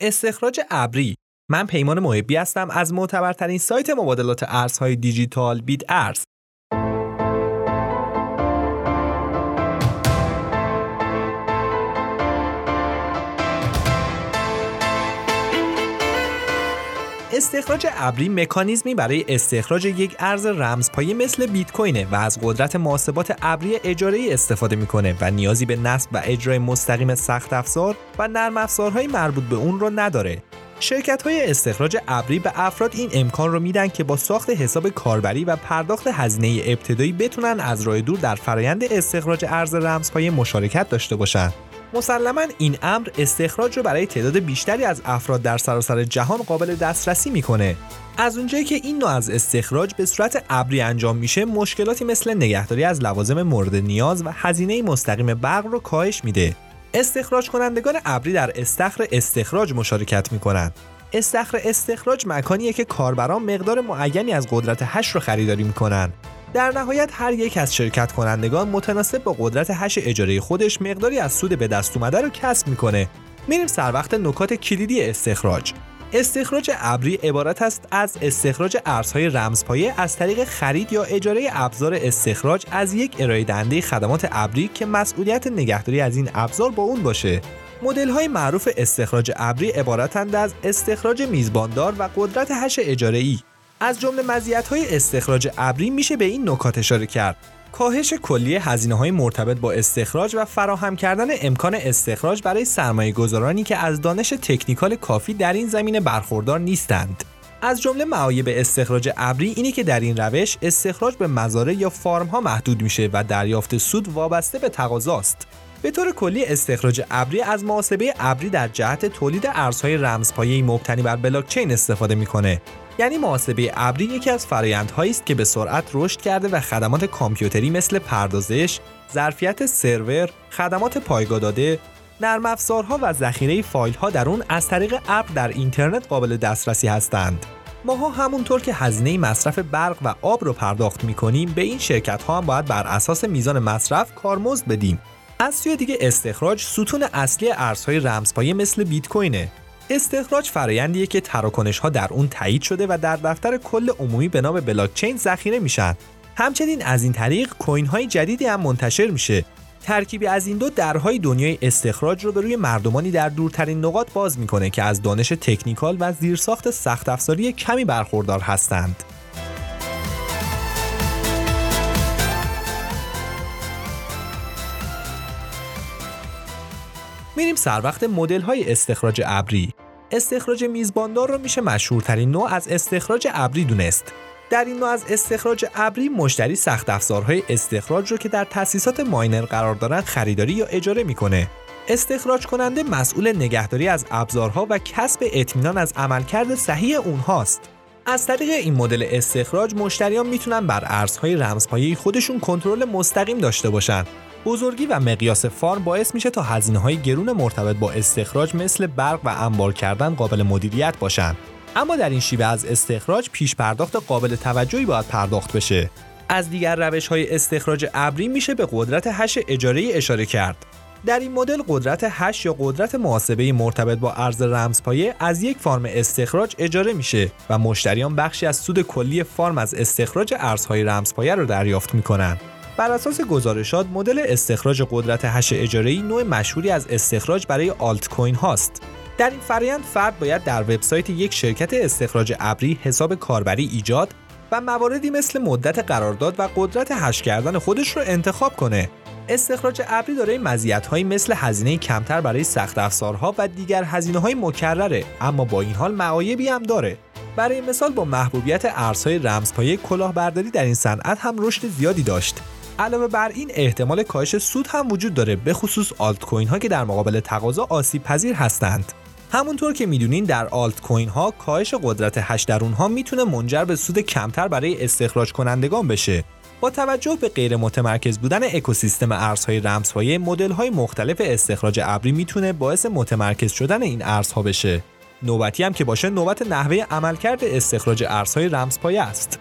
استخراج ابری. من پیمان محبی هستم از معتبرترین سایت مبادلات ارزهای دیجیتال بیت ارز. استخراج ابری مکانیزمی برای استخراج یک ارز رمزپایه مثل بیت کوینه و از قدرت محاسبات ابری اجاره استفاده می‌کنه و نیازی به نصب و اجرای مستقیم سخت افزار و نرم افزارهای مربوط به اون رو نداره. شرکت های استخراج ابری به افراد این امکان رو میدن که با ساخت حساب کاربری و پرداخت هزینه ابتدایی بتونن از راه دور در فرایند استخراج ارز رمزپایه مشارکت داشته باشن. مسلما این امر استخراج رو برای تعداد بیشتری از افراد در سراسر جهان قابل دسترسی می‌کنه. از اونجایی که این نوع از استخراج به صورت ابری انجام میشه مشکلاتی مثل نگهداری از لوازم مورد نیاز و هزینه مستقیم برق رو کاهش میده. استخراج کنندگان ابری در استخر استخراج مشارکت می‌کنند استخر استخراج مکانیه که کاربران مقدار معینی از قدرت hash رو خریداری می‌کنن. در نهایت هر یک از شرکت کنندگان متناسب با قدرت hash اجاره خودش مقداری از سود به دست اومده رو کسب می‌کنه. میریم سر وقت نکات کلیدی استخراج. استخراج ابری عبارت است از استخراج ارزهای رمزپایه از طریق خرید یا اجاره ابزار استخراج از یک ارائه دهنده خدمات ابری که مسئولیت نگهداری از این ابزار با اون باشه. مدل های معروف استخراج ابری عبارتند از استخراج میزباندار و قدرت هش اجاره ای از جمله های استخراج ابری میشه به این نکات اشاره کرد کاهش کلی هزینه های مرتبط با استخراج و فراهم کردن امکان استخراج برای سرمایه گذارانی که از دانش تکنیکال کافی در این زمینه برخوردار نیستند. از جمله معایب استخراج ابری اینه که در این روش استخراج به مزارع یا فارم ها محدود میشه و دریافت سود وابسته به تقاضاست. به طور کلی استخراج ابری از محاسبه ابری در جهت تولید ارزهای رمزپایه‌ای مبتنی بر بلاکچین استفاده می‌کنه یعنی محاسبه ابری یکی از فرایندهایی است که به سرعت رشد کرده و خدمات کامپیوتری مثل پردازش، ظرفیت سرور، خدمات پایگاه داده، نرم افزارها و ذخیره فایل ها در اون از طریق ابر در اینترنت قابل دسترسی هستند. ماها همونطور که هزینه مصرف برق و آب رو پرداخت می‌کنیم به این شرکت ها هم باید بر اساس میزان مصرف کارمزد بدیم. از سوی دیگه استخراج ستون اصلی ارزهای رمزپایه مثل بیت کوینه استخراج فرایندیه که تراکنش ها در اون تایید شده و در دفتر کل عمومی به نام بلاکچین ذخیره میشن همچنین از این طریق کوین های جدیدی هم منتشر میشه ترکیبی از این دو درهای دنیای استخراج رو به روی مردمانی در دورترین نقاط باز می‌کنه که از دانش تکنیکال و زیرساخت سخت افزاری کمی برخوردار هستند. میریم سر وقت مدل های استخراج ابری. استخراج میزباندار رو میشه مشهورترین نوع از استخراج ابری دونست. در این نوع از استخراج ابری مشتری سخت افزارهای استخراج رو که در تأسیسات ماینر قرار دارن خریداری یا اجاره می‌کنه. استخراج کننده مسئول نگهداری از ابزارها و کسب اطمینان از عملکرد صحیح اونهاست. از طریق این مدل استخراج مشتریان می‌تونن بر ارزهای رمزپایه خودشون کنترل مستقیم داشته باشن. بزرگی و مقیاس farm باعث میشه تا هزینه های گرون مرتبط با استخراج مثل برق و انبار کردن قابل مدیریت باشن. اما در این شیوه از استخراج پیش پرداخت قابل توجهی باید پرداخت بشه. از دیگر روش های استخراج ابری میشه به قدرت hash اجاره اشاره کرد. در این مدل قدرت hash یا قدرت محاسبه مرتبط با ارز رمزپایه از یک farm استخراج اجاره میشه و مشتریان بخشی از سود کلی farm از استخراج ارزهای رمزپایه رو دریافت می‌کنن. بر اساس گزارشات مدل استخراج قدرت hash اجاره‌ای نوع مشهوری از استخراج برای آلت کوین هاست. در این فرایند فرد باید در وبسایت یک شرکت استخراج ابری حساب کاربری ایجاد و مواردی مثل مدت قرارداد و قدرت hash کردن خودش رو انتخاب کنه. استخراج ابری دارای مزیت‌هایی مثل هزینه کمتر برای سخت افزارها و دیگر هزینه‌های مکرره اما با این حال معایبی هم داره. برای مثال با محبوبیت ارزهای رمزپایه کلاهبرداری در این صنعت هم رشد زیادی داشت. علاوه بر این احتمال کاهش سود هم وجود داره به خصوص آلت کوین ها که در مقابل تقاضا آسیب پذیر هستند. همونطور که می‌دونین در آلت کوین ها کاهش قدرت هش در اونها می‌تونه منجر به سود کمتر برای استخراج کنندگان بشه. با توجه به غیر متمرکز بودن اکوسیستم ارزهای رمزپایه مدل های مختلف استخراج ابری می‌تونه باعث متمرکز شدن این ارزها بشه. نوبتی هم که باشه نوبت نحوه عملکرد استخراج ارزهای رمزپایه است.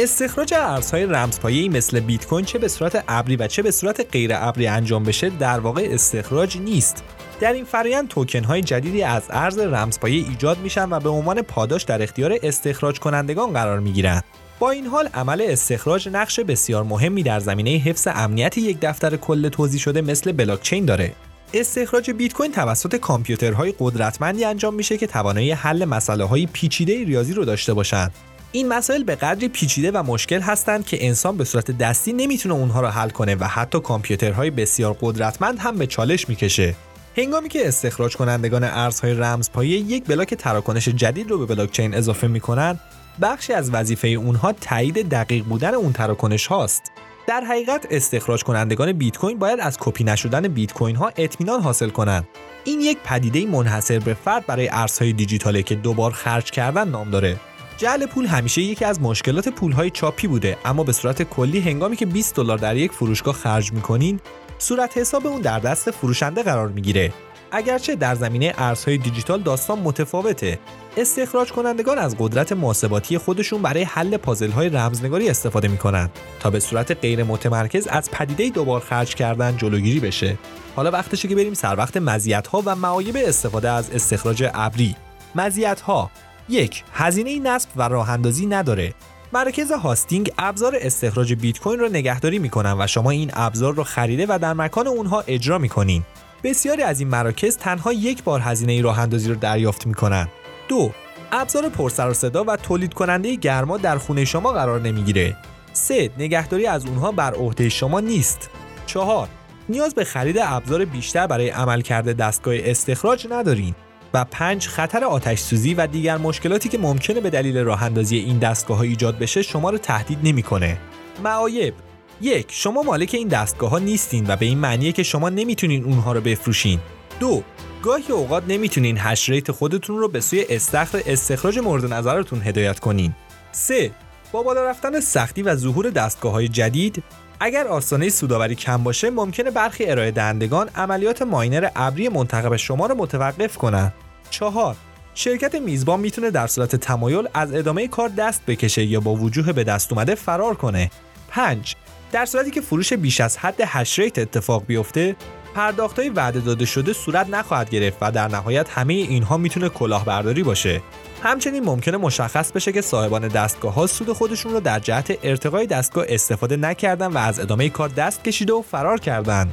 استخراج ارزهای رمزپایه‌ای مثل بیت کوین چه به صورت ابری و چه به صورت غیر ابری انجام بشه در واقع استخراج نیست. در این فرایند توکن های جدیدی از ارز رمزپایه ایجاد میشن و به عنوان پاداش در اختیار استخراج کنندگان قرار می‌گیرند با این حال عمل استخراج نقش بسیار مهمی در زمینه حفظ امنیت یک دفتر کل توضیح شده مثل بلاکچین داره. استخراج بیت کوین توسط کامپیوترهای قدرتمندی انجام میشه که توانایی حل مسئله های پیچیده ریاضی رو داشته باشند این مسائل به قدری پیچیده و مشکل هستند که انسان به صورت دستی نمی‌تونه اونها را حل کنه و حتی کامپیوترهای بسیار قدرتمند هم به چالش می‌کشه. هنگامی که استخراج کنندگان ارزهای رمزپایه یک بلاک تراکنش جدید رو به بلاکچین اضافه می‌کنن بخشی از وظیفه اونها تایید دقیق بودن اون تراکنش هاست. در حقیقت استخراج کنندگان بیت کوین باید از کپی نشدن بیت کوین ها اطمینان حاصل کنند. این یک پدیده منحصر به فرد برای ارزهای دیجیتاله که دوبار خرج کردن نام داره. جعل پول همیشه یکی از مشکلات پولهای چاپی بوده. اما به صورت کلی هنگامی که 20 دلار در یک فروشگاه خرج می‌کنین صورت حساب اون در دست فروشنده قرار می‌گیره. اگرچه در زمینه ارزهای دیجیتال داستان متفاوته استخراج کنندگان از قدرت محاسباتی خودشون برای حل پازل های رمزنگاری استفاده می‌کنن تا به صورت غیر متمرکز از پدیده دوبار خرج کردن جلوگیری بشه. حالا وقتشه که بریم سر وقت مزیت ها و معایب استفاده از استخراج ابری. مزیت ها یک هزینه نصب و راه اندازی نداره مراکز هاستینگ ابزار استخراج بیت کوین را نگهداری می‌کنن و شما این ابزار را خریده و در مکان اونها اجرا می‌کنین بسیاری از این مراکز تنها یک بار هزینه راه اندازی رو دریافت می‌کنن دو ابزار پرسر و صدا و تولید کننده گرما در خونه شما قرار نمی‌گیره 3. نگهداری از اونها بر عهده شما نیست 4. نیاز به خرید ابزار بیشتر برای عملکرد دستگاه استخراج ندارین و 5. خطر آتش سوزی و دیگر مشکلاتی که ممکنه به دلیل راه اندازی این دستگاه ها ایجاد بشه شما رو تهدید نمی‌کنه. معایب یک شما مالک این دستگاه ها نیستین و به این معنیه که شما نمی‌تونین اونها رو بفروشین. دو گاهی اوقات نمی‌تونین hash rate خودتون رو به سوی استخر استخراج مورد نظرتون هدایت کنین. 3. با بالا رفتن سختی و ظهور دستگاه های جدید اگر آستانه سودآوری کم باشه ممکنه برخی ارائه دهندگان عملیات miner ابری منتخب شما رو متوقف کنن. 4. شرکت میزبان می‌تونه در صورت تمایل از ادامه کار دست بکشه یا با وجوه به دست اومده فرار کنه. 5. در صورتی که فروش بیش از حد هش ریت اتفاق بیفته پرداختهای وعده داده شده صورت نخواهد گرفت و در نهایت همه اینها می‌تونه کلاهبرداری باشه. همچنین ممکنه مشخص بشه که صاحبان دستگاه ها سود خودشون رو در جهت ارتقای دستگاه استفاده نکردن و از ادامه کار دست کشیده و فرار کردن.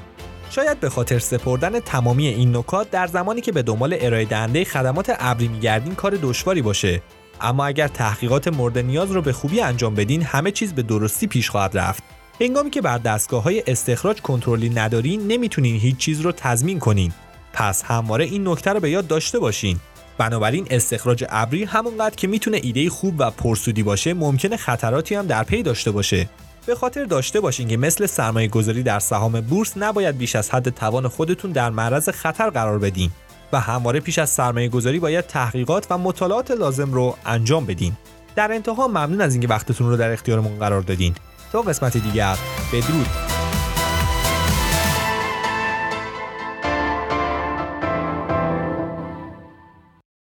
شاید به خاطر سپردن تمامی این نکات در زمانی که به دنبال ارائه دهنده خدمات ابری میگردین کار دشواری باشه. اما اگر تحقیقات مورد نیاز رو به خوبی انجام بدین همه چیز به درستی پیش خواهد رفت. هنگامی که بر دستگاه های استخراج کنترلی ندارین نمی‌تونین هیچ چیز رو تضمین کنین. پس همواره این نکته رو به یاد داشته باشین. بنابراین استخراج ابری همونقدر که می‌تونه ایده خوب و پرسودی باشه ممکنه خطراتی هم در پی داشته باشه. به خاطر داشته باشین که مثل سرمایه گذاری در سهام بورس نباید بیش از حد توان خودتون در معرض خطر قرار بدین و همواره پیش از سرمایه گذاری باید تحقیقات و مطالعات لازم رو انجام بدین. در انتها ممنون از اینکه وقتتون رو در اختیارمون قرار دادین. تا قسمت دیگر. بدرود.